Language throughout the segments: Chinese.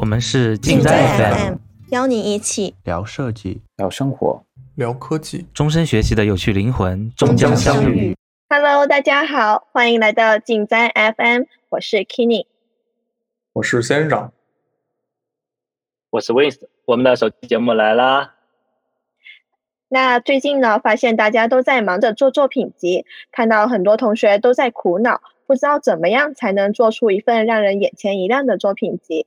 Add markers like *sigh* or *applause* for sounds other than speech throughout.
我们是尽在 FM，邀你一起聊设计、聊生活、聊科技，终身学习的有趣灵魂终将相遇。Hello，大家好，欢迎来到尽在 FM，我是 Kenny，我是仙人掌，我是 Wins，我们的手机节目来啦。那最近呢，发现大家都在忙着做作品集，看到很多同学都在苦恼，不知道怎么样才能做出一份让人眼前一亮的作品集。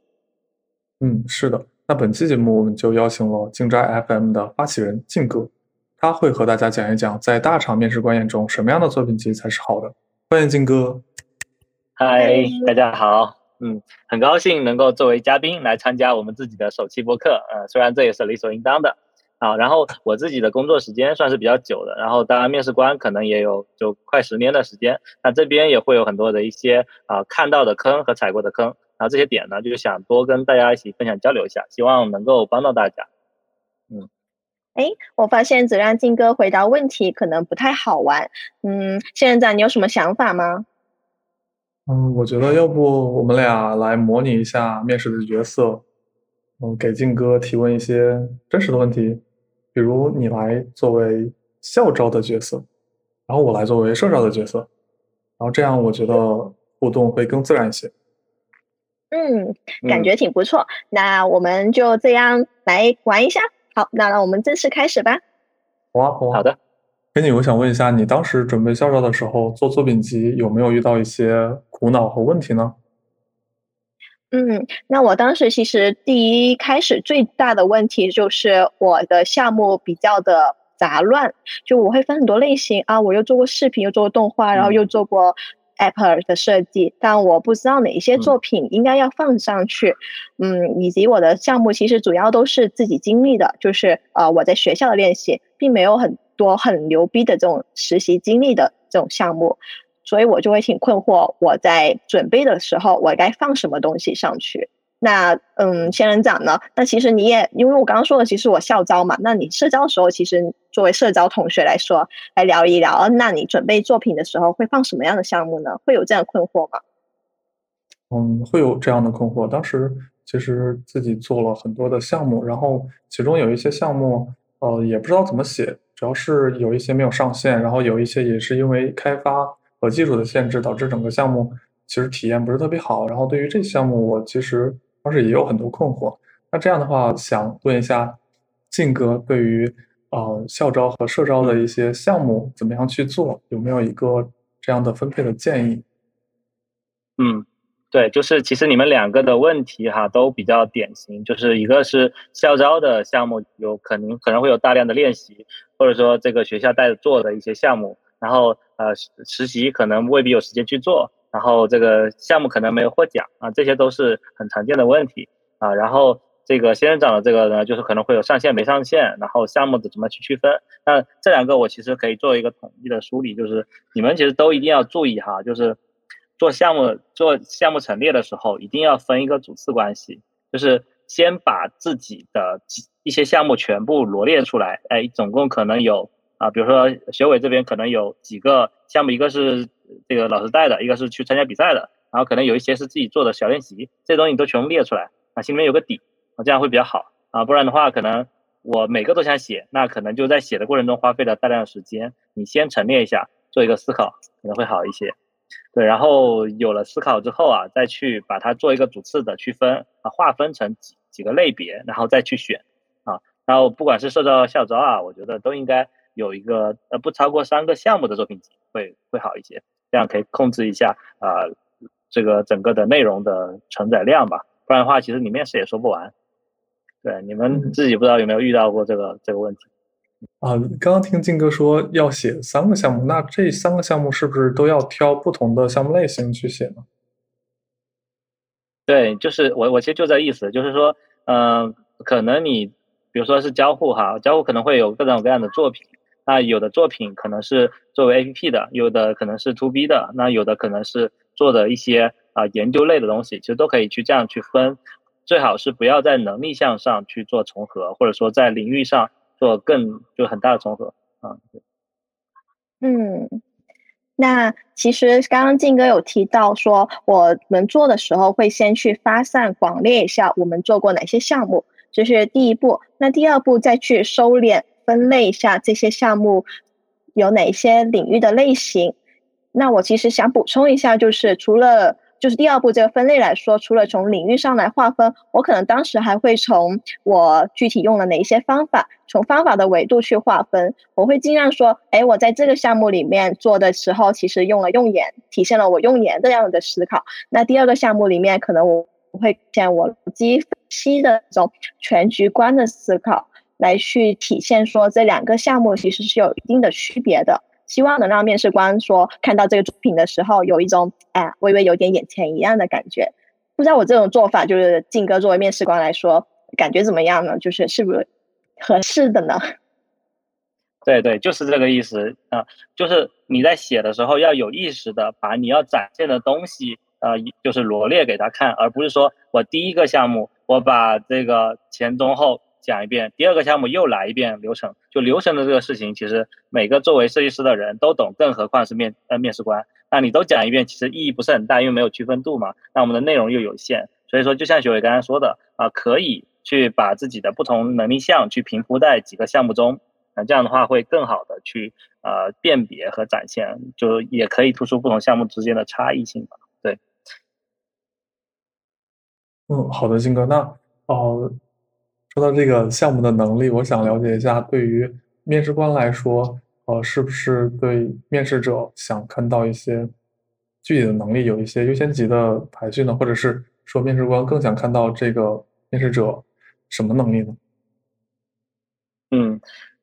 嗯，是的。那本期节目我们就邀请了静斋 FM 的发起人静哥，他会和大家讲一讲，在大厂面试官眼中，什么样的作品集才是好的。欢迎静哥。嗨，大家好。嗯，很高兴能够作为嘉宾来参加我们自己的首期播客。呃，虽然这也是理所应当的。啊，然后我自己的工作时间算是比较久的，然后当然面试官可能也有就快十年的时间，那这边也会有很多的一些啊看到的坑和踩过的坑，然后这些点呢，就想多跟大家一起分享交流一下，希望能够帮到大家。嗯，哎，我发现只让静哥回答问题可能不太好玩，嗯，仙人掌你有什么想法吗？嗯，我觉得要不我们俩来模拟一下面试的角色，嗯，给静哥提问一些真实的问题。比如你来作为校招的角色，然后我来作为社招的角色，然后这样我觉得互动会更自然一些。嗯，感觉挺不错。那我们就这样来玩一下。好，那让我们正式开始吧。好啊，好啊。好的。跟你，我想问一下，你当时准备校招的时候做作品集，有没有遇到一些苦恼和问题呢？嗯，那我当时其实第一开始最大的问题就是我的项目比较的杂乱，就我会分很多类型啊，我又做过视频，又做过动画，然后又做过 app 的设计，但我不知道哪一些作品应该要放上去，嗯，以及我的项目其实主要都是自己经历的，就是呃我在学校的练习，并没有很多很牛逼的这种实习经历的这种项目。所以我就会挺困惑，我在准备的时候，我该放什么东西上去？那嗯，仙人掌呢？那其实你也，因为我刚刚说的，其实我校招嘛，那你社招的时候，其实作为社招同学来说，来聊一聊，那你准备作品的时候会放什么样的项目呢？会有这样的困惑吗？嗯，会有这样的困惑。当时其实自己做了很多的项目，然后其中有一些项目，呃，也不知道怎么写，主要是有一些没有上线，然后有一些也是因为开发。和技术的限制导致整个项目其实体验不是特别好。然后对于这项目，我其实当时也有很多困惑。那这样的话，想问一下静哥，对于呃校招和社招的一些项目怎么样去做，有没有一个这样的分配的建议？嗯，对，就是其实你们两个的问题哈都比较典型，就是一个是校招的项目有可能可能会有大量的练习，或者说这个学校带着做的一些项目。然后呃实习可能未必有时间去做，然后这个项目可能没有获奖啊，这些都是很常见的问题啊。然后这个仙人掌的这个呢，就是可能会有上线没上线，然后项目的怎么去区分？那这两个我其实可以做一个统一的梳理，就是你们其实都一定要注意哈，就是做项目做项目陈列的时候，一定要分一个主次关系，就是先把自己的一些项目全部罗列出来，哎，总共可能有。啊，比如说学委这边可能有几个项目，一个是这个老师带的，一个是去参加比赛的，然后可能有一些是自己做的小练习，这东西你都全部列出来，啊，心里面有个底，啊，这样会比较好啊，不然的话，可能我每个都想写，那可能就在写的过程中花费了大量的时间。你先陈列一下，做一个思考，可能会好一些。对，然后有了思考之后啊，再去把它做一个主次的区分啊，划分成几几个类别，然后再去选啊，然后不管是社招校招啊，我觉得都应该。有一个呃不超过三个项目的作品集会会好一些，这样可以控制一下啊这个整个的内容的承载量吧，不然的话其实你面试也说不完。对，你们自己不知道有没有遇到过这个这个问题？啊，刚刚听静哥说要写三个项目，那这三个项目是不是都要挑不同的项目类型去写呢？对，就是我我其实就这意思，就是说，嗯，可能你比如说是交互哈，交互可能会有各种各样的作品。那有的作品可能是作为 A P P 的，有的可能是 To B 的，那有的可能是做的一些啊研究类的东西，其实都可以去这样去分，最好是不要在能力项上去做重合，或者说在领域上做更就很大的重合啊。嗯，那其实刚刚静哥有提到说，我们做的时候会先去发散广列一下我们做过哪些项目，这是第一步。那第二步再去收敛分类一下这些项目有哪些领域的类型。那我其实想补充一下，就是除了。就是第二步这个分类来说，除了从领域上来划分，我可能当时还会从我具体用了哪一些方法，从方法的维度去划分。我会尽量说，哎，我在这个项目里面做的时候，其实用了用眼，体现了我用眼这样的思考。那第二个项目里面，可能我会见我逻辑分析的这种全局观的思考，来去体现说这两个项目其实是有一定的区别的。希望能让面试官说看到这个作品的时候，有一种哎，微微有点眼前一亮的感觉。不知道我这种做法，就是静哥作为面试官来说，感觉怎么样呢？就是是不是合适的呢？*laughs* 对对，就是这个意思啊。就是你在写的时候，要有意识的把你要展现的东西，呃，就是罗列给他看，而不是说我第一个项目，我把这个前中后。讲一遍，第二个项目又来一遍流程，就流程的这个事情，其实每个作为设计师的人都懂，更何况是面呃面试官。那你都讲一遍，其实意义不是很大，因为没有区分度嘛。那我们的内容又有限，所以说就像学伟刚才说的啊，可以去把自己的不同能力项去平铺在几个项目中，那这样的话会更好的去呃辨别和展现，就也可以突出不同项目之间的差异性吧。对。嗯，好的，金哥，那哦。说到这个项目的能力，我想了解一下，对于面试官来说，呃，是不是对面试者想看到一些具体的能力有一些优先级的排序呢？或者是说，面试官更想看到这个面试者什么能力呢？嗯，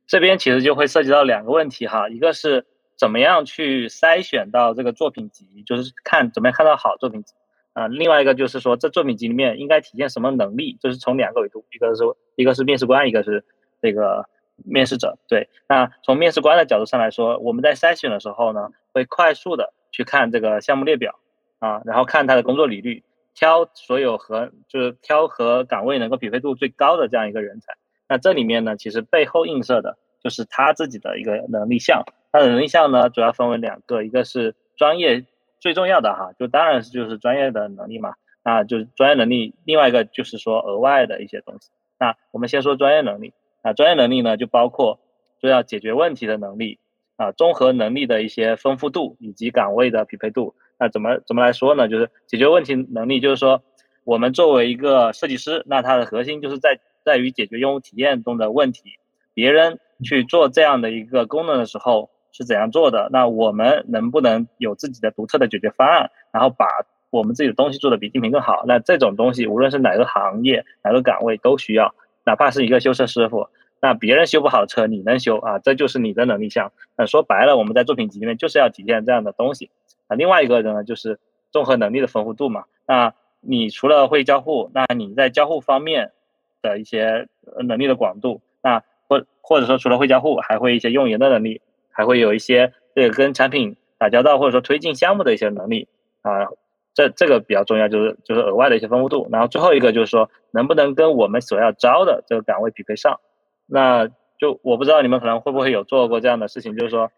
这边其实就会涉及到两个问题哈，一个是怎么样去筛选到这个作品集，就是看怎么样看到好作品集。啊，另外一个就是说，这作品集里面应该体现什么能力？就是从两个维度，一个是一个是面试官，一个是这个面试者。对，那从面试官的角度上来说，我们在筛选的时候呢，会快速的去看这个项目列表啊，然后看他的工作履历，挑所有和就是挑和岗位能够匹配度最高的这样一个人才。那这里面呢，其实背后映射的就是他自己的一个能力项。他的能力项呢，主要分为两个，一个是专业。最重要的哈，就当然是就是专业的能力嘛，啊，就是专业能力。另外一个就是说额外的一些东西。那我们先说专业能力啊，专业能力呢就包括说要解决问题的能力啊，综合能力的一些丰富度以及岗位的匹配度。那怎么怎么来说呢？就是解决问题能力，就是说我们作为一个设计师，那它的核心就是在在于解决用户体验中的问题。别人去做这样的一个功能的时候。是怎样做的？那我们能不能有自己的独特的解决方案，然后把我们自己的东西做的比竞品更好？那这种东西，无论是哪个行业、哪个岗位都需要，哪怕是一个修车师傅，那别人修不好车，你能修啊？这就是你的能力项。那说白了，我们在作品集里面就是要体现这样的东西啊。另外一个呢，就是综合能力的丰富度嘛。那你除了会交互，那你在交互方面的一些能力的广度，那或或者说除了会交互，还会一些用人的能力。还会有一些这个跟产品打交道或者说推进项目的一些能力啊，这这个比较重要，就是就是额外的一些丰富度。然后最后一个就是说，能不能跟我们所要招的这个岗位匹配上？那就我不知道你们可能会不会有做过这样的事情，就是说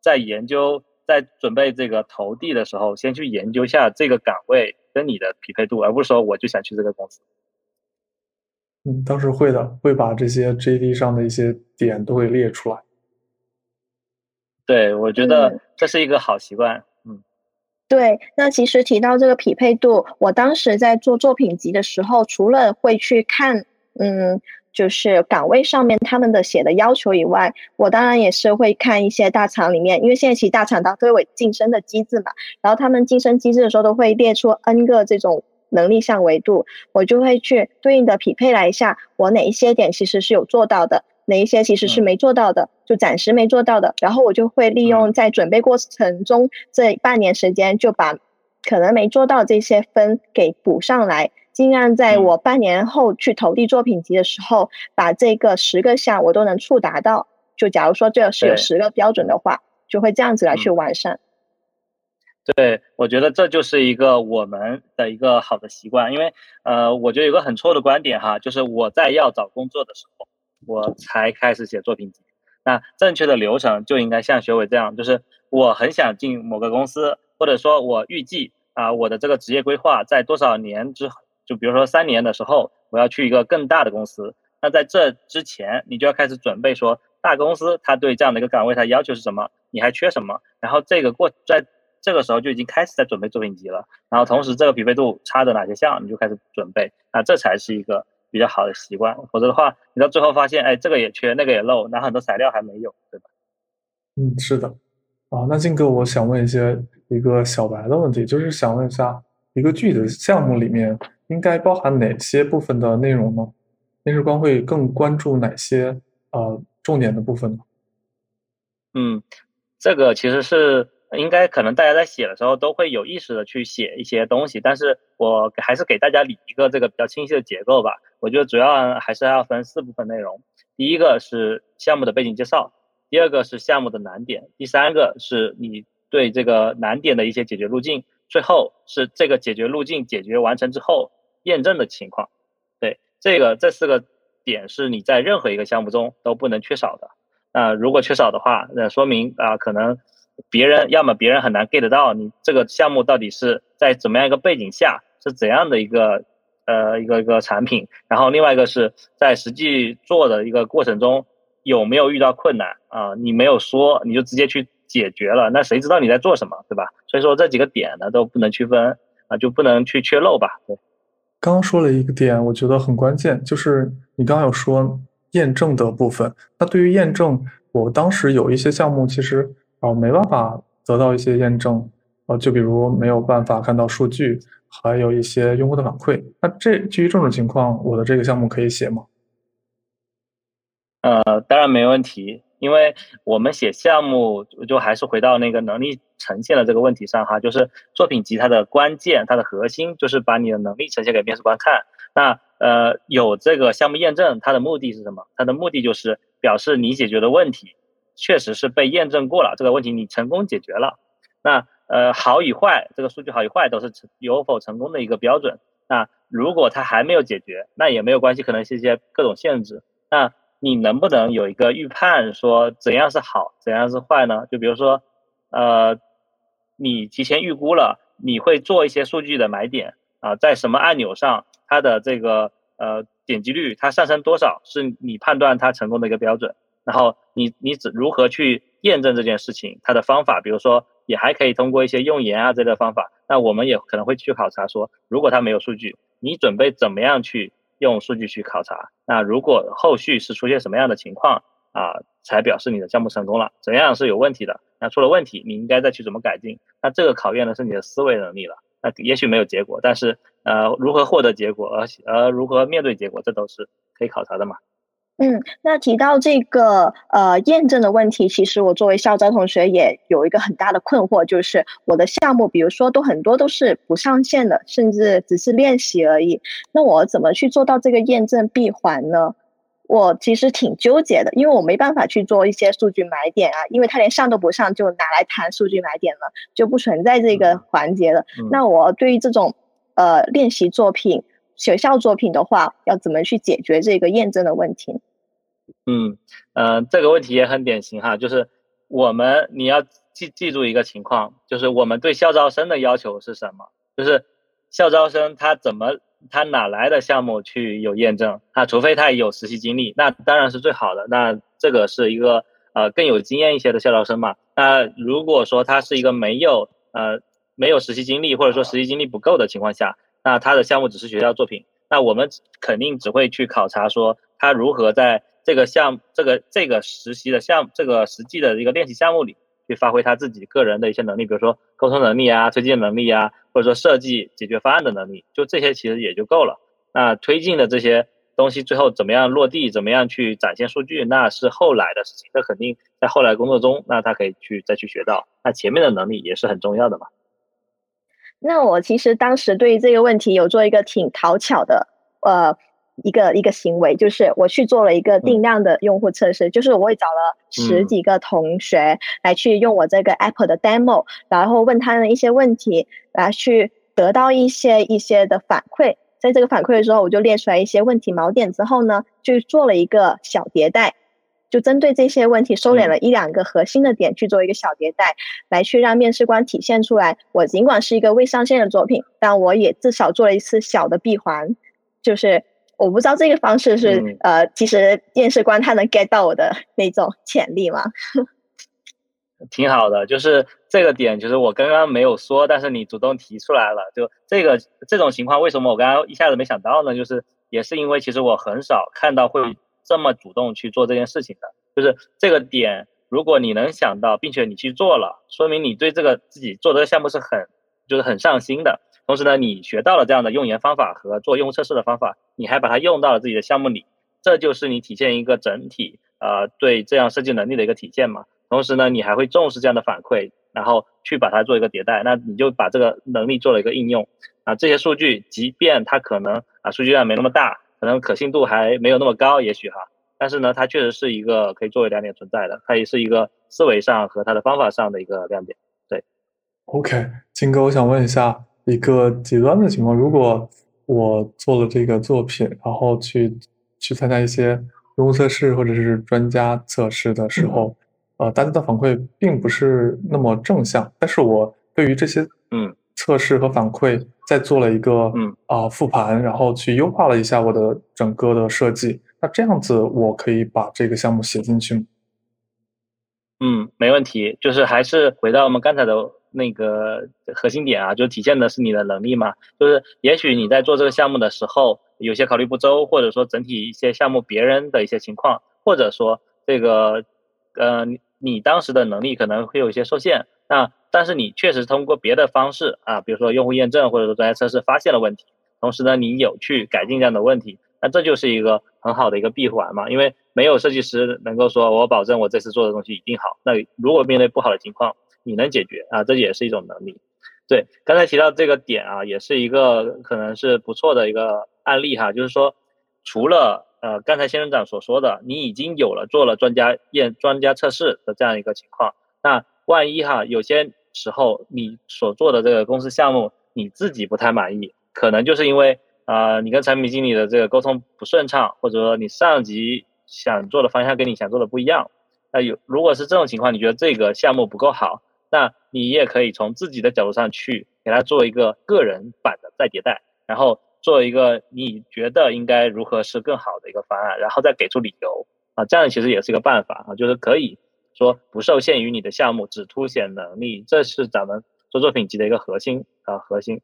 在研究在准备这个投递的时候，先去研究一下这个岗位跟你的匹配度，而不是说我就想去这个公司。嗯，当时会的，会把这些 JD 上的一些点都会列出来。对，我觉得这是一个好习惯。嗯，对。那其实提到这个匹配度，我当时在做作品集的时候，除了会去看，嗯，就是岗位上面他们的写的要求以外，我当然也是会看一些大厂里面，因为现在其实大厂它都有晋升的机制嘛，然后他们晋升机制的时候都会列出 N 个这种能力项维度，我就会去对应的匹配来一下，我哪一些点其实是有做到的。哪一些其实是没做到的，就暂时没做到的，然后我就会利用在准备过程中这半年时间，就把可能没做到这些分给补上来，尽量在我半年后去投递作品集的时候，把这个十个项我都能触达到。就假如说这是有十个标准的话，就会这样子来去完善。对，我觉得这就是一个我们的一个好的习惯，因为呃，我觉得有个很错的观点哈，就是我在要找工作的时候。我才开始写作品集，那正确的流程就应该像学伟这样，就是我很想进某个公司，或者说我预计啊我的这个职业规划在多少年之，就比如说三年的时候，我要去一个更大的公司。那在这之前，你就要开始准备说大公司它对这样的一个岗位它要求是什么，你还缺什么，然后这个过在这个时候就已经开始在准备作品集了。然后同时这个匹配度差的哪些项，你就开始准备，那这才是一个。比较好的习惯，否则的话，你到最后发现，哎，这个也缺，那个也漏，拿很多材料还没有，对吧？嗯，是的。啊，那静哥，我想问一些一个小白的问题，就是想问一下，一个具体的项目里面应该包含哪些部分的内容呢？面试官会更关注哪些呃重点的部分呢？嗯，这个其实是。应该可能大家在写的时候都会有意识的去写一些东西，但是我还是给大家理一个这个比较清晰的结构吧。我觉得主要还是要分四部分内容，第一个是项目的背景介绍，第二个是项目的难点，第三个是你对这个难点的一些解决路径，最后是这个解决路径解决完成之后验证的情况。对，这个这四个点是你在任何一个项目中都不能缺少的。那如果缺少的话，那说明啊可能。别人要么别人很难 get 到你这个项目到底是在怎么样一个背景下是怎样的一个呃一个一个产品，然后另外一个是在实际做的一个过程中有没有遇到困难啊？你没有说你就直接去解决了，那谁知道你在做什么，对吧？所以说这几个点呢都不能区分啊，就不能去缺漏吧？对。刚刚说了一个点，我觉得很关键，就是你刚刚有说验证的部分。那对于验证，我当时有一些项目其实。哦，没办法得到一些验证，呃，就比如没有办法看到数据，还有一些用户的反馈。那这基于这种情况，我的这个项目可以写吗？呃，当然没问题，因为我们写项目就还是回到那个能力呈现的这个问题上哈，就是作品集它的关键，它的核心就是把你的能力呈现给面试官看。那呃，有这个项目验证，它的目的是什么？它的目的就是表示你解决的问题。确实是被验证过了，这个问题你成功解决了。那呃好与坏，这个数据好与坏都是成有否成功的一个标准。那如果它还没有解决，那也没有关系，可能是一些各种限制。那你能不能有一个预判，说怎样是好，怎样是坏呢？就比如说，呃，你提前预估了你会做一些数据的买点啊，在什么按钮上，它的这个呃点击率它上升多少，是你判断它成功的一个标准。然后你你怎如何去验证这件事情？它的方法，比如说也还可以通过一些用盐啊这类的方法。那我们也可能会去考察说，如果它没有数据，你准备怎么样去用数据去考察？那如果后续是出现什么样的情况啊，才表示你的项目成功了？怎样是有问题的？那出了问题，你应该再去怎么改进？那这个考验的是你的思维能力了。那也许没有结果，但是呃，如何获得结果，而而如何面对结果，这都是可以考察的嘛。嗯，那提到这个呃验证的问题，其实我作为校招同学也有一个很大的困惑，就是我的项目，比如说都很多都是不上线的，甚至只是练习而已。那我怎么去做到这个验证闭环呢？我其实挺纠结的，因为我没办法去做一些数据买点啊，因为他连上都不上就拿来谈数据买点了，就不存在这个环节了。那我对于这种呃练习作品。学校作品的话，要怎么去解决这个验证的问题？嗯嗯，这个问题也很典型哈，就是我们你要记记住一个情况，就是我们对校招生的要求是什么？就是校招生他怎么他哪来的项目去有验证？他除非他有实习经历，那当然是最好的。那这个是一个呃更有经验一些的校招生嘛？那如果说他是一个没有呃没有实习经历，或者说实习经历不够的情况下。那他的项目只是学校作品，那我们肯定只会去考察说他如何在这个项这个这个实习的项目这个实际的一个练习项目里去发挥他自己个人的一些能力，比如说沟通能力啊、推荐能力啊，或者说设计解决方案的能力，就这些其实也就够了。那推进的这些东西最后怎么样落地，怎么样去展现数据，那是后来的事情，那肯定在后来工作中，那他可以去再去学到。那前面的能力也是很重要的嘛。那我其实当时对于这个问题有做一个挺讨巧的，呃，一个一个行为，就是我去做了一个定量的用户测试，就是我也找了十几个同学来去用我这个 App 的 demo，然后问他们一些问题，来去得到一些一些的反馈，在这个反馈的时候，我就列出来一些问题锚点之后呢，就做了一个小迭代。就针对这些问题收敛了一两个核心的点去做一个小迭代，来去让面试官体现出来，我尽管是一个未上线的作品，但我也至少做了一次小的闭环，就是我不知道这个方式是呃，其实面试官他能 get 到我的那种潜力吗？*laughs* 挺好的，就是这个点，就是我刚刚没有说，但是你主动提出来了，就这个这种情况，为什么我刚刚一下子没想到呢？就是也是因为其实我很少看到会这么主动去做这件事情的，就是这个点，如果你能想到，并且你去做了，说明你对这个自己做这个项目是很就是很上心的，同时呢，你学到了这样的用研方法和做用户测试的方法，你还把它用到了自己的项目里，这就是你体现一个整体啊对这样设计能力的一个体现嘛。同时呢，你还会重视这样的反馈，然后去把它做一个迭代，那你就把这个能力做了一个应用啊。这些数据，即便它可能啊数据量没那么大，可能可信度还没有那么高，也许哈，但是呢，它确实是一个可以作为亮点存在的，它也是一个思维上和它的方法上的一个亮点。对，OK，金哥，我想问一下一个极端的情况，如果我做了这个作品，然后去去参加一些用户测试或者是专家测试的时候。呃，大家的反馈并不是那么正向，但是我对于这些嗯测试和反馈，再做了一个嗯啊复盘，然后去优化了一下我的整个的设计。那这样子，我可以把这个项目写进去吗？嗯，没问题。就是还是回到我们刚才的那个核心点啊，就体现的是你的能力嘛。就是也许你在做这个项目的时候，有些考虑不周，或者说整体一些项目别人的一些情况，或者说这个呃。你你当时的能力可能会有一些受限，那但是你确实通过别的方式啊，比如说用户验证或者说专业测试发现了问题，同时呢，你有去改进这样的问题，那这就是一个很好的一个闭环嘛。因为没有设计师能够说我保证我这次做的东西一定好，那如果面对不好的情况，你能解决啊，这也是一种能力。对，刚才提到这个点啊，也是一个可能是不错的一个案例哈，就是说除了。呃，刚才仙人掌所说的，你已经有了做了专家验、专家测试的这样一个情况，那万一哈，有些时候你所做的这个公司项目你自己不太满意，可能就是因为啊，你跟产品经理的这个沟通不顺畅，或者说你上级想做的方向跟你想做的不一样，那有如果是这种情况，你觉得这个项目不够好，那你也可以从自己的角度上去给他做一个个人版的再迭代，然后。做一个你觉得应该如何是更好的一个方案，然后再给出理由啊，这样其实也是一个办法啊，就是可以说不受限于你的项目，只凸显能力，这是咱们做作品集的一个核心啊核心。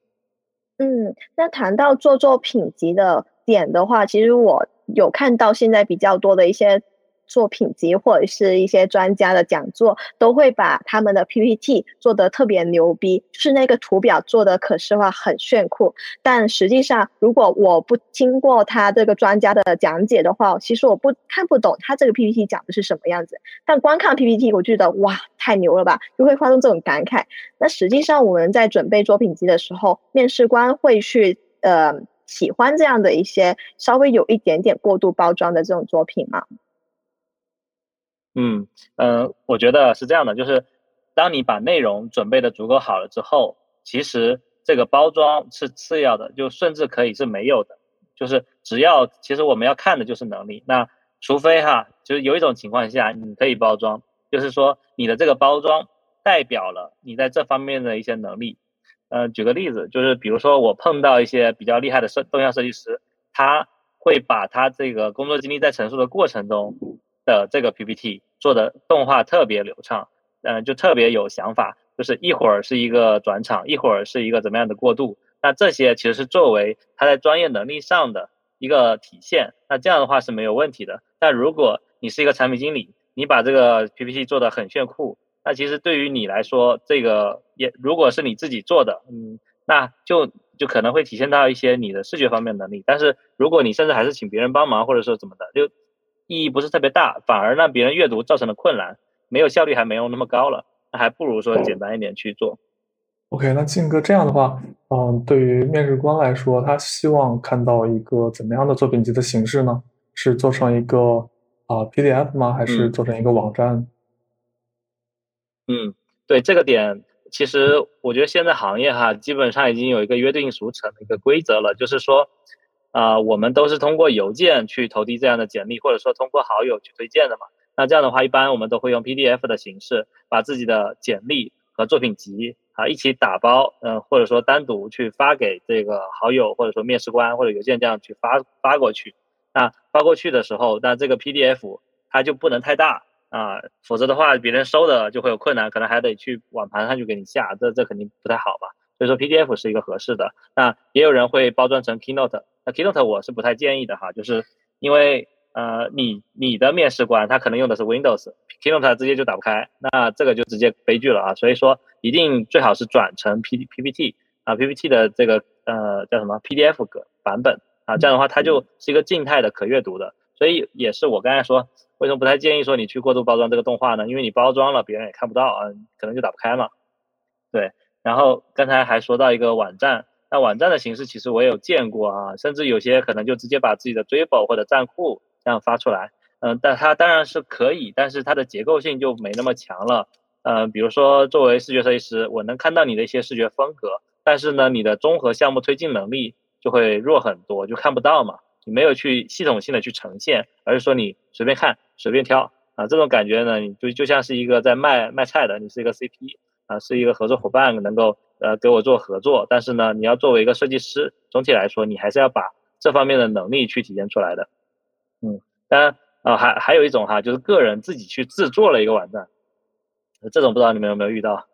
嗯，那谈到做作品集的点的话，其实我有看到现在比较多的一些。作品集或者是一些专家的讲座，都会把他们的 PPT 做得特别牛逼，就是那个图表做的可视化很炫酷。但实际上，如果我不听过他这个专家的讲解的话，其实我不看不懂他这个 PPT 讲的是什么样子。但光看 PPT，我觉得哇，太牛了吧，就会发生这种感慨。那实际上我们在准备作品集的时候，面试官会去呃喜欢这样的一些稍微有一点点过度包装的这种作品吗？嗯嗯，我觉得是这样的，就是当你把内容准备的足够好了之后，其实这个包装是次要的，就甚至可以是没有的。就是只要其实我们要看的就是能力。那除非哈，就是有一种情况下你可以包装，就是说你的这个包装代表了你在这方面的一些能力。嗯，举个例子，就是比如说我碰到一些比较厉害的设动向设计师，他会把他这个工作经历在陈述的过程中的这个 PPT。做的动画特别流畅，嗯，就特别有想法，就是一会儿是一个转场，一会儿是一个怎么样的过渡，那这些其实是作为他在专业能力上的一个体现，那这样的话是没有问题的。但如果你是一个产品经理，你把这个 PPT 做的很炫酷，那其实对于你来说，这个也如果是你自己做的，嗯，那就就可能会体现到一些你的视觉方面能力。但是如果你甚至还是请别人帮忙，或者说怎么的，就。意义不是特别大，反而让别人阅读造成了困难，没有效率，还没有那么高了，那还不如说简单一点去做。OK，那静哥这样的话，嗯，对于面试官来说，他希望看到一个怎么样的作品集的形式呢？是做成一个啊 PDF 吗？还是做成一个网站？嗯，对这个点，其实我觉得现在行业哈，基本上已经有一个约定俗成的一个规则了，就是说。啊，我们都是通过邮件去投递这样的简历，或者说通过好友去推荐的嘛。那这样的话，一般我们都会用 PDF 的形式，把自己的简历和作品集啊一起打包，嗯，或者说单独去发给这个好友，或者说面试官或者邮件这样去发发过去。那发过去的时候，那这个 PDF 它就不能太大啊，否则的话别人收的就会有困难，可能还得去网盘上去给你下，这这肯定不太好吧。所以说 PDF 是一个合适的。那也有人会包装成 Keynote，那 Keynote 我是不太建议的哈，就是因为呃你你的面试官他可能用的是 Windows，Keynote 直接就打不开，那这个就直接悲剧了啊。所以说一定最好是转成 P PPT 啊 PPT 的这个呃叫什么 PDF 格版本啊，这样的话它就是一个静态的可阅读的。所以也是我刚才说为什么不太建议说你去过度包装这个动画呢？因为你包装了别人也看不到啊，可能就打不开嘛。对。然后刚才还说到一个网站，那网站的形式其实我有见过啊，甚至有些可能就直接把自己的追宝或者账户这样发出来，嗯，但它当然是可以，但是它的结构性就没那么强了，嗯，比如说作为视觉设计师，我能看到你的一些视觉风格，但是呢，你的综合项目推进能力就会弱很多，就看不到嘛，你没有去系统性的去呈现，而是说你随便看随便挑。啊，这种感觉呢，你就就像是一个在卖卖菜的，你是一个 CP。啊，是一个合作伙伴能够呃给我做合作，但是呢，你要作为一个设计师，总体来说你还是要把这方面的能力去体现出来的。嗯，当然啊，还还有一种哈，就是个人自己去制作了一个网站，这种不知道你们有没有遇到？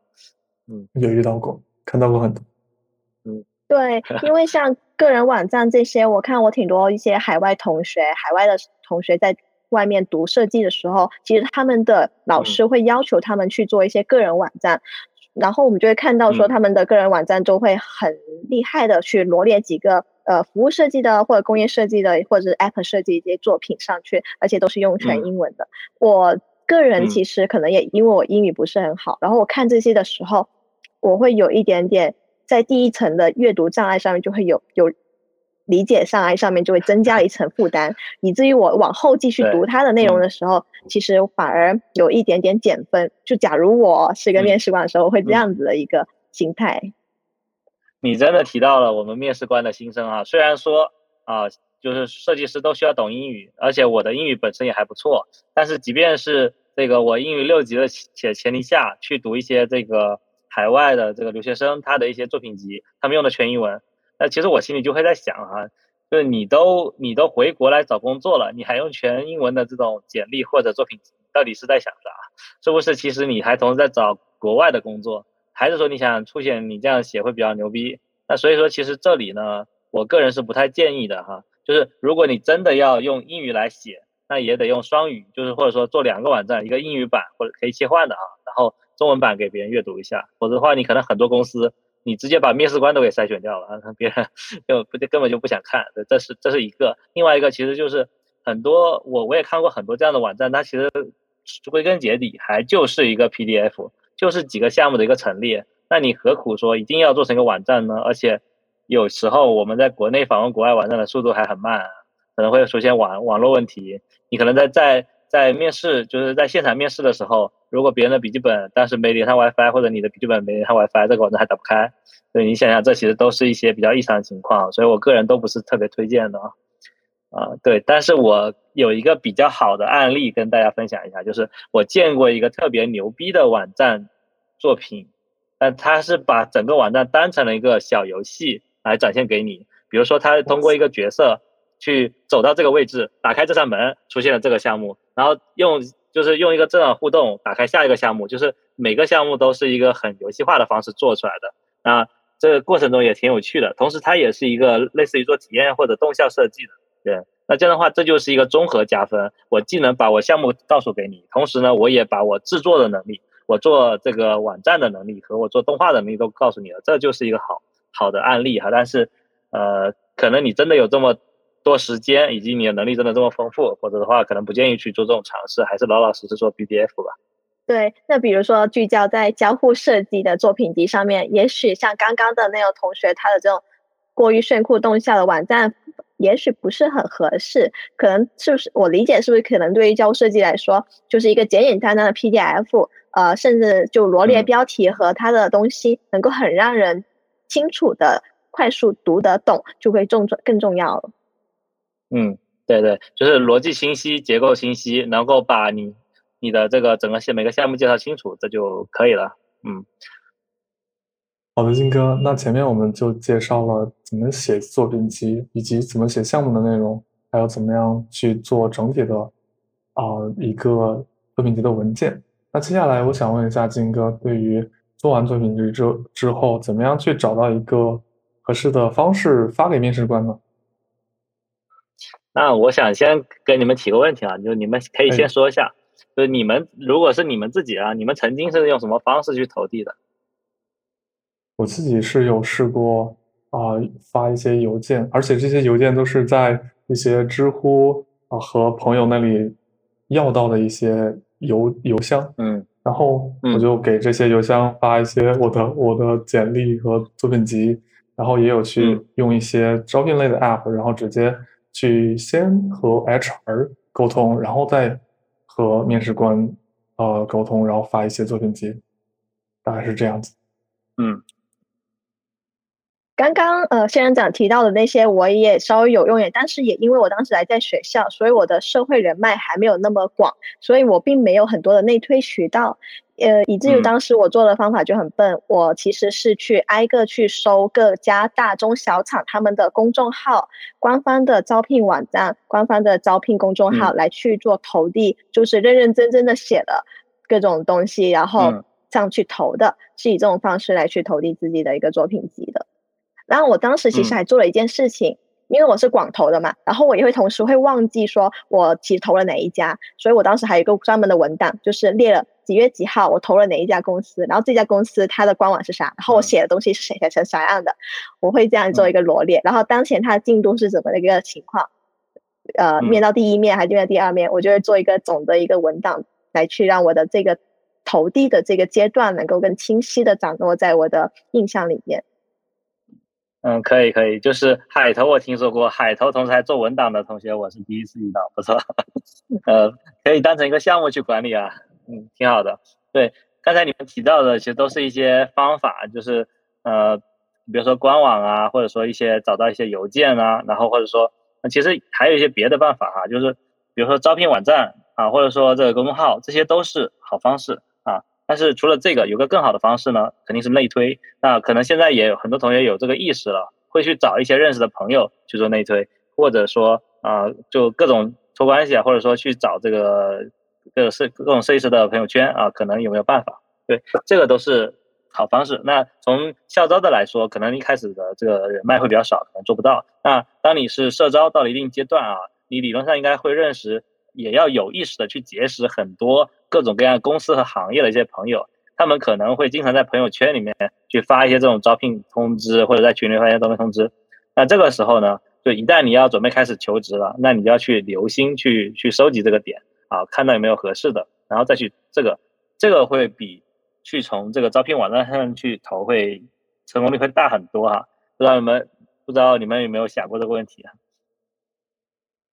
嗯，有遇到过，看到过很多。嗯，对，因为像个人网站这些，我看我挺多一些海外同学，海外的同学在。外面读设计的时候，其实他们的老师会要求他们去做一些个人网站，然后我们就会看到说他们的个人网站都会很厉害的去罗列几个呃服务设计的或者工业设计的或者是 app 设计一些作品上去，而且都是用全英文的。我个人其实可能也因为我英语不是很好，然后我看这些的时候，我会有一点点在第一层的阅读障碍上面就会有有。理解上来上面就会增加了一层负担，以至于我往后继续读它的内容的时候，其实反而有一点点减分。就假如我是一个面试官的时候，会这样子的一个心态。你真的提到了我们面试官的心声啊！虽然说啊，就是设计师都需要懂英语，而且我的英语本身也还不错，但是即便是这个我英语六级的且前提下去读一些这个海外的这个留学生他的一些作品集，他们用的全英文。那其实我心里就会在想哈，就是你都你都回国来找工作了，你还用全英文的这种简历或者作品，到底是在想啥？是不是其实你还同时在找国外的工作，还是说你想凸显你这样写会比较牛逼？那所以说其实这里呢，我个人是不太建议的哈，就是如果你真的要用英语来写，那也得用双语，就是或者说做两个网站，一个英语版或者可以切换的啊，然后中文版给别人阅读一下，否则的话你可能很多公司。你直接把面试官都给筛选掉了啊！别人 *laughs* 就不根本就不想看，这是这是一个。另外一个其实就是很多我我也看过很多这样的网站，它其实归根结底还就是一个 PDF，就是几个项目的一个陈列。那你何苦说一定要做成一个网站呢？而且有时候我们在国内访问国外网站的速度还很慢，可能会出现网网络问题。你可能在在在面试，就是在现场面试的时候。如果别人的笔记本但是没连上 WiFi，或者你的笔记本没连上 WiFi，这个网站还打不开。所以你想想，这其实都是一些比较异常的情况，所以我个人都不是特别推荐的啊。啊，对，但是我有一个比较好的案例跟大家分享一下，就是我见过一个特别牛逼的网站作品，但他是把整个网站当成了一个小游戏来展现给你。比如说，他通过一个角色去走到这个位置，打开这扇门，出现了这个项目，然后用。就是用一个这样互动打开下一个项目，就是每个项目都是一个很游戏化的方式做出来的。那这个过程中也挺有趣的，同时它也是一个类似于做体验或者动效设计的。对，那这样的话，这就是一个综合加分。我既能把我项目告诉给你，同时呢，我也把我制作的能力、我做这个网站的能力和我做动画的能力都告诉你了，这就是一个好好的案例哈。但是，呃，可能你真的有这么。多时间以及你的能力真的这么丰富，否则的话可能不建议去做这种尝试，还是老老实实做 PDF 吧。对，那比如说聚焦在交互设计的作品集上面，也许像刚刚的那个同学，他的这种过于炫酷动效的网站，也许不是很合适。可能是不是我理解是不是可能对于交互设计来说，就是一个简简单单的 PDF，呃，甚至就罗列标题和它的东西能够很让人清楚的、快速读得懂，就会重重更重要了。嗯，对对，就是逻辑清晰、结构清晰，能够把你你的这个整个项每个项目介绍清楚，这就可以了。嗯，好的，金哥，那前面我们就介绍了怎么写作品集，以及怎么写项目的内容，还有怎么样去做整体的啊一个作品集的文件。那接下来我想问一下金哥，对于做完作品集之之后，怎么样去找到一个合适的方式发给面试官呢？那我想先跟你们提个问题啊，就是你们可以先说一下，就是你们如果是你们自己啊，你们曾经是用什么方式去投递的？我自己是有试过啊，发一些邮件，而且这些邮件都是在一些知乎啊和朋友那里要到的一些邮邮箱，嗯，然后我就给这些邮箱发一些我的我的简历和作品集，然后也有去用一些招聘类的 app，然后直接。去先和 HR 沟通，然后再和面试官呃沟通，然后发一些作品集，大概是这样子。嗯，刚刚呃仙人掌提到的那些我也稍微有用点，但是也因为我当时还在学校，所以我的社会人脉还没有那么广，所以我并没有很多的内推渠道。呃，以至于当时我做的方法就很笨，我其实是去挨个去搜各家大中小厂他们的公众号、官方的招聘网站、官方的招聘公众号来去做投递，就是认认真真的写了各种东西，然后上去投的，是以这种方式来去投递自己的一个作品集的。然后我当时其实还做了一件事情。因为我是广投的嘛，然后我也会同时会忘记说我其实投了哪一家，所以我当时还有一个专门的文档，就是列了几月几号我投了哪一家公司，然后这家公司它的官网是啥，然后我写的东西是写成啥样的，我会这样做一个罗列，然后当前它的进度是怎么的一个情况，呃，面到第一面还是面到第二面，我就会做一个总的一个文档来去让我的这个投递的这个阶段能够更清晰的掌握在我的印象里面。嗯，可以可以，就是海投我听说过，海投同时还做文档的同学，我是第一次遇到，不错，*laughs* 呃，可以当成一个项目去管理啊，嗯，挺好的。对，刚才你们提到的其实都是一些方法，就是呃，比如说官网啊，或者说一些找到一些邮件啊，然后或者说，那其实还有一些别的办法哈，就是比如说招聘网站啊，或者说这个公众号，这些都是好方式啊。但是除了这个，有个更好的方式呢，肯定是内推。那可能现在也有很多同学有这个意识了，会去找一些认识的朋友去做内推，或者说啊，就各种托关系啊，或者说去找这个各种设各种设计师的朋友圈啊，可能有没有办法？对，这个都是好方式。那从校招的来说，可能一开始的这个人脉会比较少，可能做不到。那当你是社招到了一定阶段啊，你理论上应该会认识。也要有意识的去结识很多各种各样公司和行业的一些朋友，他们可能会经常在朋友圈里面去发一些这种招聘通知，或者在群里发一些招聘通知。那这个时候呢，就一旦你要准备开始求职了，那你就要去留心去去收集这个点啊，看到有没有合适的，然后再去这个，这个会比去从这个招聘网站上去投会成功率会大很多哈。不知道你们不知道你们有没有想过这个问题啊？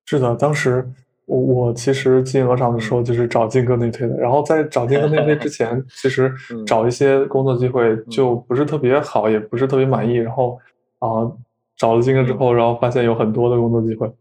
是的，当时。我我其实进鹅厂的时候就是找金哥内推的，然后在找金哥内推之 *laughs* 前，其实找一些工作机会就不是特别好，也不是特别满意。然后啊，找了金哥之后，然后发现有很多的工作机会。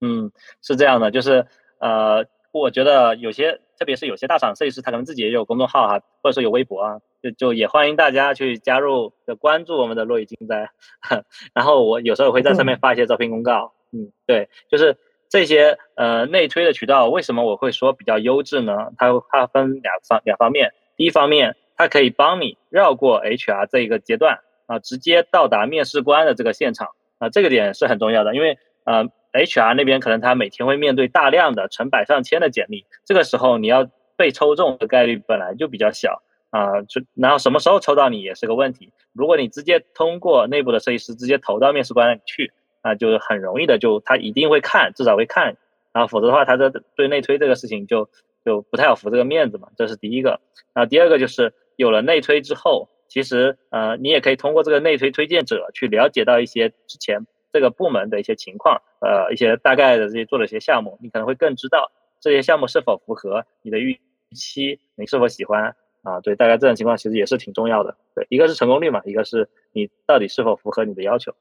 嗯，是这样的，就是呃，我觉得有些，特别是有些大厂设计师，他可能自己也有公众号哈，或者说有微博啊，就就也欢迎大家去加入，关注我们的落雨金哉。*laughs* 然后我有时候会在上面发一些招聘公告。嗯，对，就是。这些呃内推的渠道为什么我会说比较优质呢？它它分两方两方面，第一方面它可以帮你绕过 HR 这一个阶段啊，直接到达面试官的这个现场啊，这个点是很重要的，因为呃 HR 那边可能他每天会面对大量的成百上千的简历，这个时候你要被抽中的概率本来就比较小啊，就然后什么时候抽到你也是个问题。如果你直接通过内部的设计师直接投到面试官那里去。那就是很容易的，就他一定会看，至少会看，然后否则的话，他的对内推这个事情就就不太好服这个面子嘛，这是第一个。然后第二个就是有了内推之后，其实呃，你也可以通过这个内推推荐者去了解到一些之前这个部门的一些情况，呃，一些大概的这些做的一些项目，你可能会更知道这些项目是否符合你的预期，你是否喜欢啊？对，大概这种情况其实也是挺重要的。对，一个是成功率嘛，一个是你到底是否符合你的要求。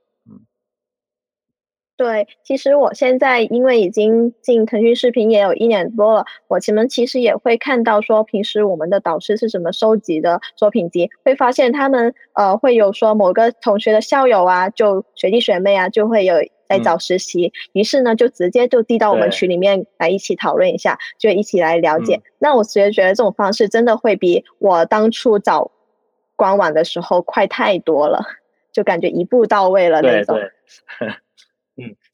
对，其实我现在因为已经进腾讯视频也有一年多了，我前面其实也会看到说，平时我们的导师是怎么收集的作品集，会发现他们呃会有说某个同学的校友啊，就学弟学妹啊，就会有在找实习，于是呢就直接就递到我们群里面来一起讨论一下，就一起来了解。那我其实觉得这种方式真的会比我当初找官网的时候快太多了，就感觉一步到位了那种。嗯，*laughs*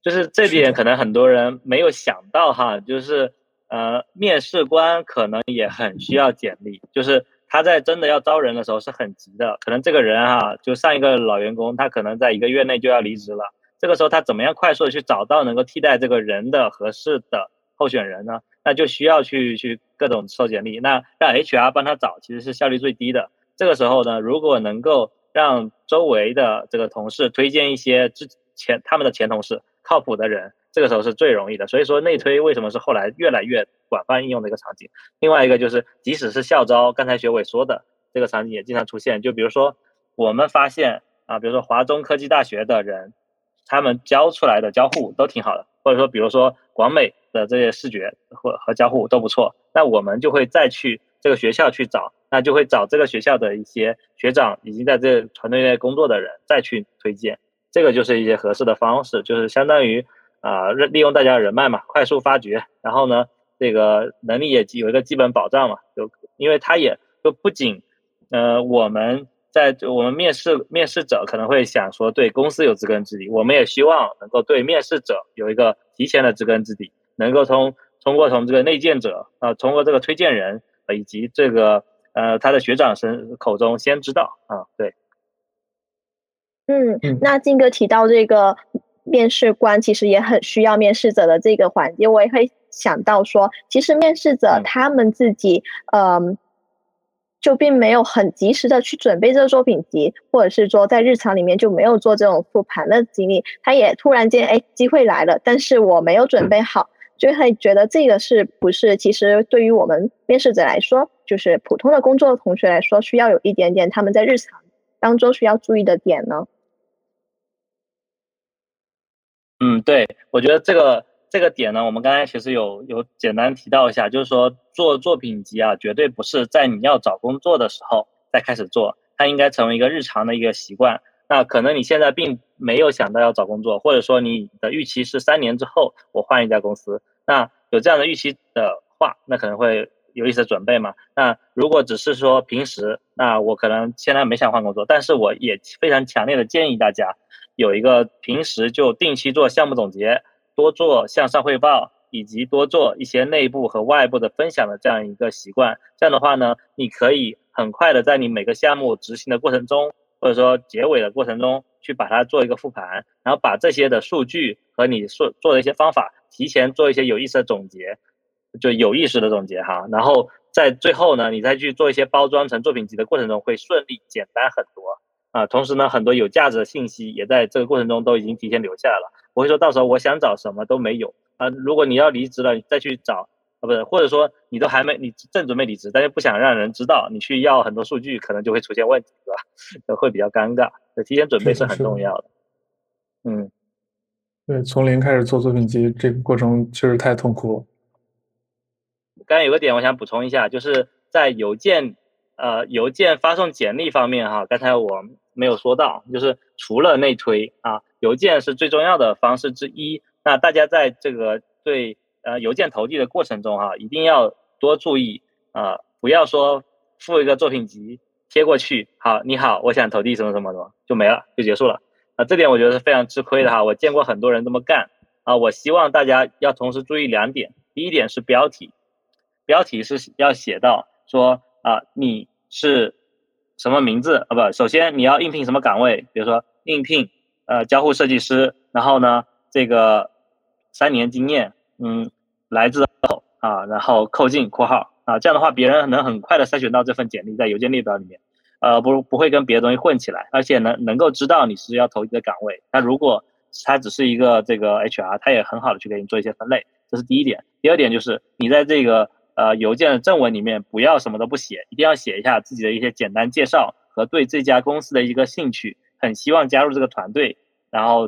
就是这点可能很多人没有想到哈，就是呃，面试官可能也很需要简历，就是他在真的要招人的时候是很急的，可能这个人哈，就上一个老员工，他可能在一个月内就要离职了，这个时候他怎么样快速的去找到能够替代这个人的合适的候选人呢？那就需要去去各种收简历，那让 HR 帮他找，其实是效率最低的。这个时候呢，如果能够让周围的这个同事推荐一些之前他们的前同事靠谱的人，这个时候是最容易的。所以说内推为什么是后来越来越广泛应用的一个场景？另外一个就是，即使是校招，刚才学伟说的这个场景也经常出现。就比如说我们发现啊，比如说华中科技大学的人，他们教出来的交互都挺好的，或者说比如说广美的这些视觉或和交互都不错，那我们就会再去这个学校去找，那就会找这个学校的一些学长已经在这团队内工作的人再去推荐。这个就是一些合适的方式，就是相当于啊，利用大家人脉嘛，快速发掘，然后呢，这个能力也有一个基本保障嘛，就因为他也就不仅，呃，我们在我们面试面试者可能会想说对公司有知根知底，我们也希望能够对面试者有一个提前的知根知底，能够从通过从这个内荐者啊，通过这个推荐人以及这个呃他的学长身口中先知道啊，对。嗯，那金哥提到这个面试官其实也很需要面试者的这个环节，我也会想到说，其实面试者他们自己，嗯，就并没有很及时的去准备这个作品集，或者是说在日常里面就没有做这种复盘的经历，他也突然间哎机会来了，但是我没有准备好，就会觉得这个是不是其实对于我们面试者来说，就是普通的工作的同学来说，需要有一点点他们在日常当中需要注意的点呢？嗯，对，我觉得这个这个点呢，我们刚才其实有有简单提到一下，就是说做作品集啊，绝对不是在你要找工作的时候再开始做，它应该成为一个日常的一个习惯。那可能你现在并没有想到要找工作，或者说你的预期是三年之后我换一家公司，那有这样的预期的话，那可能会有一些准备嘛。那如果只是说平时，那我可能现在没想换工作，但是我也非常强烈的建议大家。有一个平时就定期做项目总结，多做向上汇报，以及多做一些内部和外部的分享的这样一个习惯。这样的话呢，你可以很快的在你每个项目执行的过程中，或者说结尾的过程中，去把它做一个复盘，然后把这些的数据和你做做的一些方法，提前做一些有意思的总结，就有意识的总结哈。然后在最后呢，你再去做一些包装成作品集的过程中，会顺利简单很多。啊，同时呢，很多有价值的信息也在这个过程中都已经提前留下来了。不会说到时候我想找什么都没有啊。如果你要离职了，你再去找啊，不是，或者说你都还没，你正准备离职，但是不想让人知道，你去要很多数据，可能就会出现问题，对吧？*laughs* 会比较尴尬。提前准备是很重要的。嗯，对，从零开始做作品集，这个过程确实太痛苦了。刚才有个点我想补充一下，就是在邮件呃邮件发送简历方面哈，刚才我。没有说到，就是除了内推啊，邮件是最重要的方式之一。那大家在这个对呃邮件投递的过程中哈，一定要多注意啊，不要说附一个作品集贴过去，好，你好，我想投递什么什么什么就没了，就结束了啊。这点我觉得是非常吃亏的哈，我见过很多人这么干啊。我希望大家要同时注意两点，第一点是标题，标题是要写到说啊你是。什么名字啊？不，首先你要应聘什么岗位？比如说应聘呃交互设计师，然后呢这个三年经验，嗯，来自啊，然后扣进括号啊，这样的话别人能很快的筛选到这份简历在邮件列表里面，呃不不会跟别的东西混起来，而且能能够知道你是要投递的岗位。那如果他只是一个这个 HR，他也很好的去给你做一些分类，这是第一点。第二点就是你在这个。呃，邮件的正文里面不要什么都不写，一定要写一下自己的一些简单介绍和对这家公司的一个兴趣，很希望加入这个团队，然后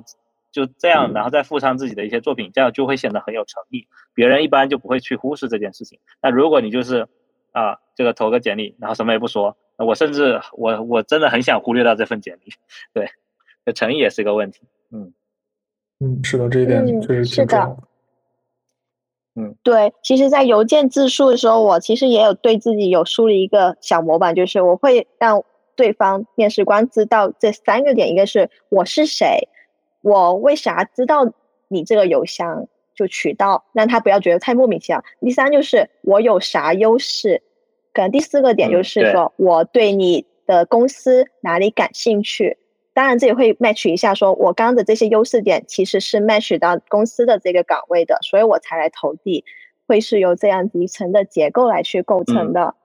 就这样，然后再附上自己的一些作品，这样就会显得很有诚意，别人一般就不会去忽视这件事情。那如果你就是啊，这个投个简历，然后什么也不说，那我甚至我我真的很想忽略掉这份简历，对，这诚意也是一个问题。嗯嗯，是的，这一点确实挺重要的。嗯，对，其实，在邮件自述的时候，我其实也有对自己有梳理一个小模板，就是我会让对方面试官知道这三个点：一个是我是谁，我为啥知道你这个邮箱就渠道，让他不要觉得太莫名其妙；第三就是我有啥优势，可能第四个点就是说我对你的公司哪里感兴趣。当然，这也会 match 一下，说我刚刚的这些优势点其实是 match 到公司的这个岗位的，所以我才来投递，会是由这样一层的结构来去构成的。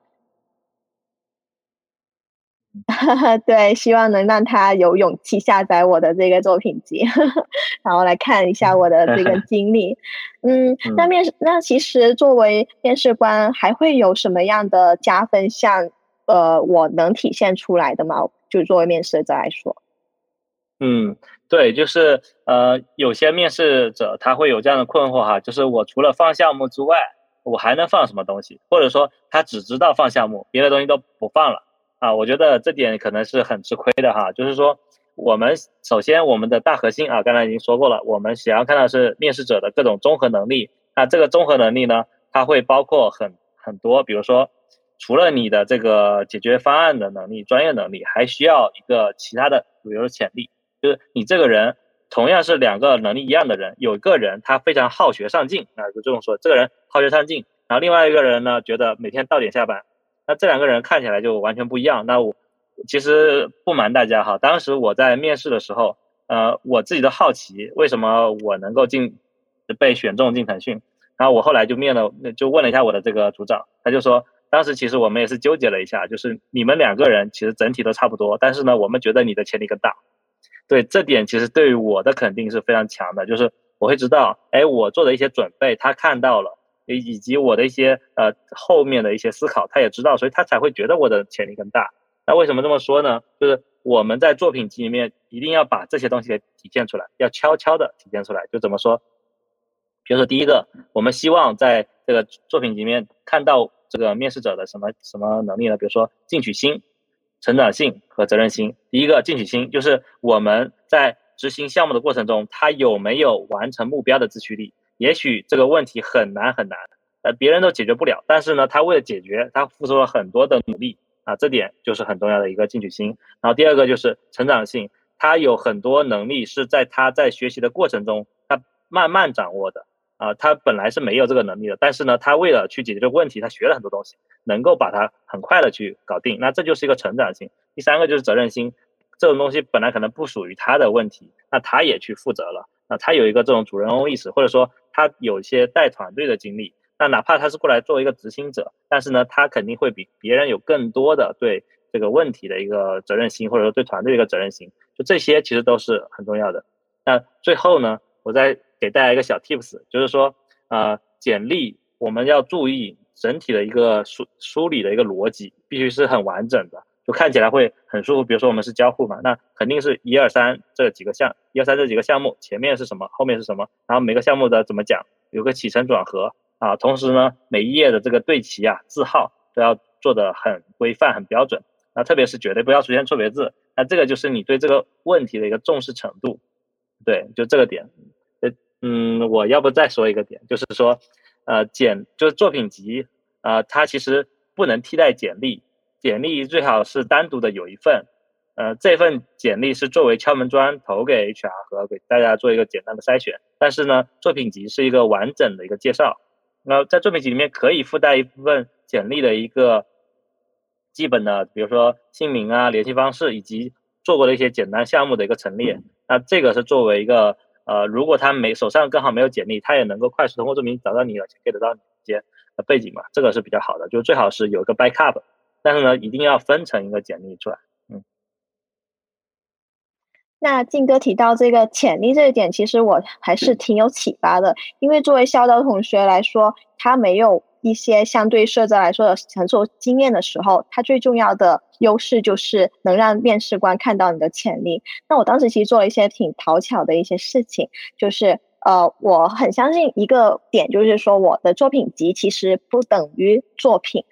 *laughs* 对，希望能让他有勇气下载我的这个作品集，*laughs* 然后来看一下我的这个 *laughs* 经历。嗯，那面试，那其实作为面试官，还会有什么样的加分项？呃，我能体现出来的吗？就作为面试者来说。嗯，对，就是呃，有些面试者他会有这样的困惑哈，就是我除了放项目之外，我还能放什么东西？或者说他只知道放项目，别的东西都不放了啊？我觉得这点可能是很吃亏的哈。就是说，我们首先我们的大核心啊，刚才已经说过了，我们想要看到是面试者的各种综合能力。那这个综合能力呢，它会包括很很多，比如说，除了你的这个解决方案的能力、专业能力，还需要一个其他的，比如说潜力。就是你这个人，同样是两个能力一样的人，有一个人他非常好学上进啊，就这么说，这个人好学上进，然后另外一个人呢，觉得每天到点下班，那这两个人看起来就完全不一样。那我其实不瞒大家哈，当时我在面试的时候，呃，我自己都好奇为什么我能够进被选中进腾讯，然后我后来就面了，就问了一下我的这个组长，他就说，当时其实我们也是纠结了一下，就是你们两个人其实整体都差不多，但是呢，我们觉得你的潜力更大。对这点，其实对于我的肯定是非常强的，就是我会知道，哎，我做的一些准备，他看到了，以及我的一些呃后面的一些思考，他也知道，所以他才会觉得我的潜力更大。那为什么这么说呢？就是我们在作品集里面一定要把这些东西给体现出来，要悄悄的体现出来。就怎么说？比如说第一个，我们希望在这个作品集里面看到这个面试者的什么什么能力呢？比如说进取心。成长性和责任心。第一个进取心就是我们在执行项目的过程中，他有没有完成目标的自驱力？也许这个问题很难很难，呃，别人都解决不了，但是呢，他为了解决，他付出了很多的努力啊，这点就是很重要的一个进取心。然后第二个就是成长性，他有很多能力是在他在学习的过程中，他慢慢掌握的。啊，他本来是没有这个能力的，但是呢，他为了去解决这个问题，他学了很多东西，能够把它很快的去搞定，那这就是一个成长性。第三个就是责任心，这种东西本来可能不属于他的问题，那他也去负责了，那他有一个这种主人翁意识，或者说他有一些带团队的经历，那哪怕他是过来做一个执行者，但是呢，他肯定会比别人有更多的对这个问题的一个责任心，或者说对团队的一个责任心，就这些其实都是很重要的。那最后呢，我在。给大家一个小 tips，就是说，呃，简历我们要注意整体的一个梳梳理的一个逻辑，必须是很完整的，就看起来会很舒服。比如说我们是交互嘛，那肯定是一二三这几个项，一二三这几个项目前面是什么，后面是什么，然后每个项目的怎么讲，有个起承转合啊。同时呢，每一页的这个对齐啊，字号都要做的很规范、很标准。那特别是绝对不要出现错别字，那这个就是你对这个问题的一个重视程度。对，就这个点。嗯，我要不再说一个点，就是说，呃，简就是作品集，呃，它其实不能替代简历，简历最好是单独的有一份，呃，这份简历是作为敲门砖投给 HR 和给大家做一个简单的筛选，但是呢，作品集是一个完整的一个介绍，那在作品集里面可以附带一部分简历的一个基本的，比如说姓名啊、联系方式以及做过的一些简单项目的一个陈列，那这个是作为一个。呃，如果他没手上刚好没有简历，他也能够快速通过证明找到你，而且可以得到你一些背景嘛，这个是比较好的，就最好是有一个 backup，但是呢，一定要分成一个简历出来。嗯。那静哥提到这个潜力这一点，其实我还是挺有启发的，因为作为校招同学来说，他没有一些相对社招来说的成熟经验的时候，它最重要的优势就是能让面试官看到你的潜力。那我当时其实做了一些挺讨巧的一些事情，就是呃，我很相信一个点，就是说我的作品集其实不等于作品，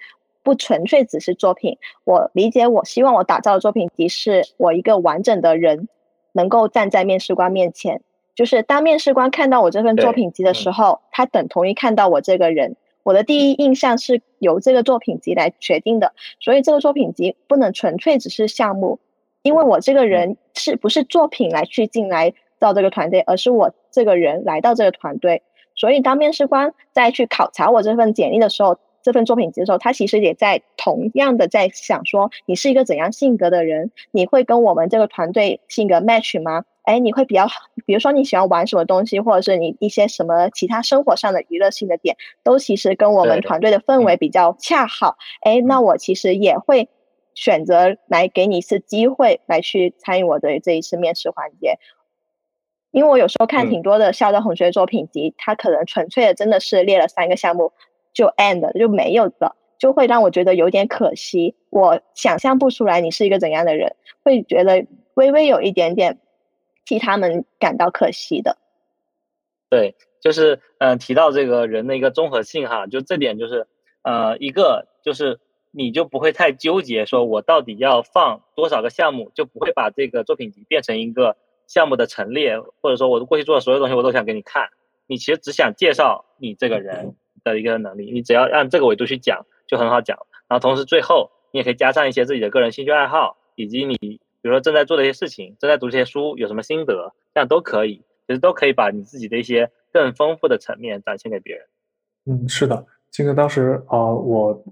不纯粹只是作品。我理解，我希望我打造的作品集是我一个完整的人，能够站在面试官面前。就是当面试官看到我这份作品集的时候，他等同于看到我这个人。我的第一印象是由这个作品集来决定的，所以这个作品集不能纯粹只是项目，因为我这个人是不是作品来去进来到这个团队，而是我这个人来到这个团队。所以当面试官在去考察我这份简历的时候，这份作品集的时候，他其实也在同样的在想说，你是一个怎样性格的人，你会跟我们这个团队性格 match 吗？哎，你会比较，比如说你喜欢玩什么东西，或者是你一些什么其他生活上的娱乐性的点，都其实跟我们团队的氛围比较恰好。哎，那我其实也会选择来给你一次机会，来去参与我的这一次面试环节。因为我有时候看挺多的校招同学作品集，他可能纯粹的真的是列了三个项目就 end 就没有了，就会让我觉得有点可惜。我想象不出来你是一个怎样的人，会觉得微微有一点点。替他们感到可惜的，对，就是嗯，提到这个人的一个综合性哈，就这点就是呃，一个就是你就不会太纠结，说我到底要放多少个项目，就不会把这个作品集变成一个项目的陈列，或者说我过去做的所有东西我都想给你看，你其实只想介绍你这个人的一个能力，你只要按这个维度去讲就很好讲，然后同时最后你也可以加上一些自己的个人兴趣爱好以及你。比如说正在做的一些事情，正在读这些书，有什么心得，这样都可以，其实都可以把你自己的一些更丰富的层面展现给别人。嗯，是的，金哥，当时啊，我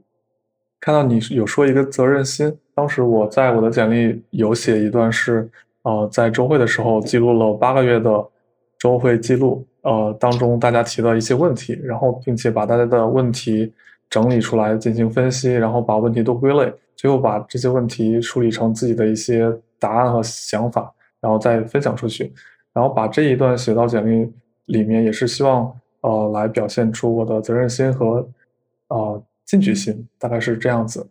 看到你有说一个责任心，当时我在我的简历有写一段是，呃，在周会的时候记录了八个月的周会记录，呃，当中大家提的一些问题，然后并且把大家的问题整理出来进行分析，然后把问题都归类，最后把这些问题梳理成自己的一些。答案和想法，然后再分享出去，然后把这一段写到简历里面，也是希望呃来表现出我的责任心和呃进取心，大概是这样子。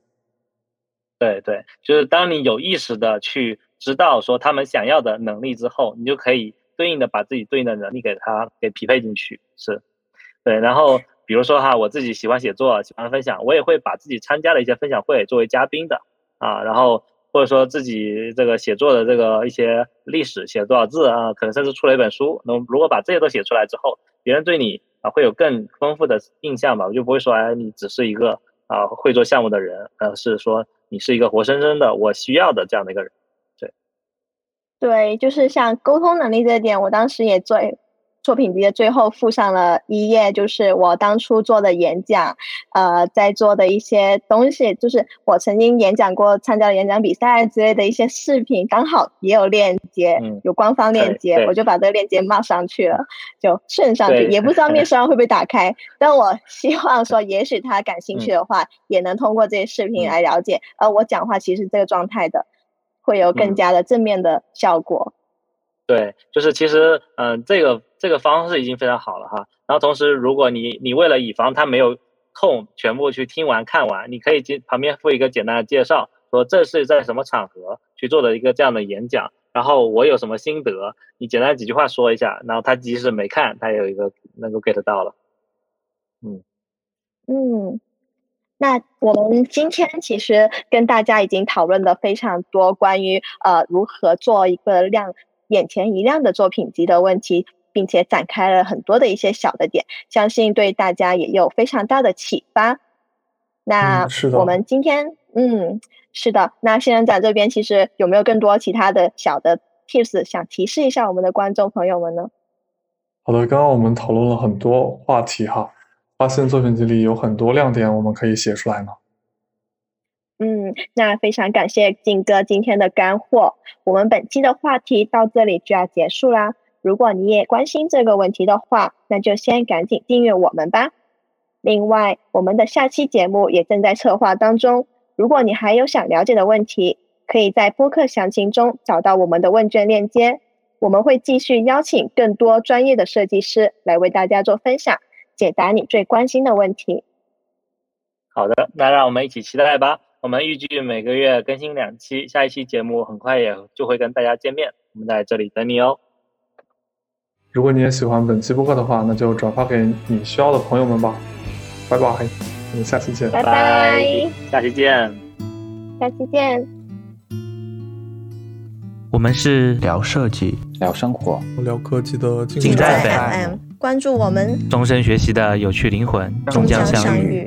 对对，就是当你有意识的去知道说他们想要的能力之后，你就可以对应的把自己对应的能力给他给匹配进去。是，对。然后比如说哈，我自己喜欢写作，喜欢分享，我也会把自己参加的一些分享会作为嘉宾的啊，然后。或者说自己这个写作的这个一些历史写了多少字啊，可能甚至出了一本书。那如果把这些都写出来之后，别人对你啊会有更丰富的印象吧？我就不会说哎，你只是一个啊会做项目的人，而是说你是一个活生生的我需要的这样的一个人。对，对，就是像沟通能力这点，我当时也做。作品集的最后附上了一页，就是我当初做的演讲，呃，在做的一些东西，就是我曾经演讲过、参加演讲比赛之类的一些视频，刚好也有链接，有官方链接，我就把这个链接冒上去了，就顺上去，也不知道面试 *laughs* 官会不会打开，但我希望说，也许他感兴趣的话，也能通过这些视频来了解，呃，我讲话其实这个状态的，会有更加的正面的效果。对，就是其实，嗯，这个这个方式已经非常好了哈。然后同时，如果你你为了以防他没有空全部去听完看完，你可以进旁边附一个简单的介绍，说这是在什么场合去做的一个这样的演讲，然后我有什么心得，你简单几句话说一下，然后他即使没看，他也有一个能够 get 到了。嗯嗯，那我们今天其实跟大家已经讨论的非常多关于呃如何做一个量。眼前一亮的作品集的问题，并且展开了很多的一些小的点，相信对大家也有非常大的启发。那我们今天，嗯，是的，那仙人掌这边其实有没有更多其他的小的 tips 想提示一下我们的观众朋友们呢？好的，刚刚我们讨论了很多话题哈，发现作品集里有很多亮点，我们可以写出来呢。嗯，那非常感谢静哥今天的干货。我们本期的话题到这里就要结束啦。如果你也关心这个问题的话，那就先赶紧订阅我们吧。另外，我们的下期节目也正在策划当中。如果你还有想了解的问题，可以在播客详情中找到我们的问卷链接。我们会继续邀请更多专业的设计师来为大家做分享，解答你最关心的问题。好的，那让我们一起期待吧。我们预计每个月更新两期，下一期节目很快也就会跟大家见面，我们在这里等你哦。如果你也喜欢本期播客的话，那就转发给你需要的朋友们吧。拜拜，我们下期见。拜拜，下期见。下期见。我们是聊设计，聊生活，聊科技的尽在 FM，关注我们，终身学习的有趣灵魂，终将相遇。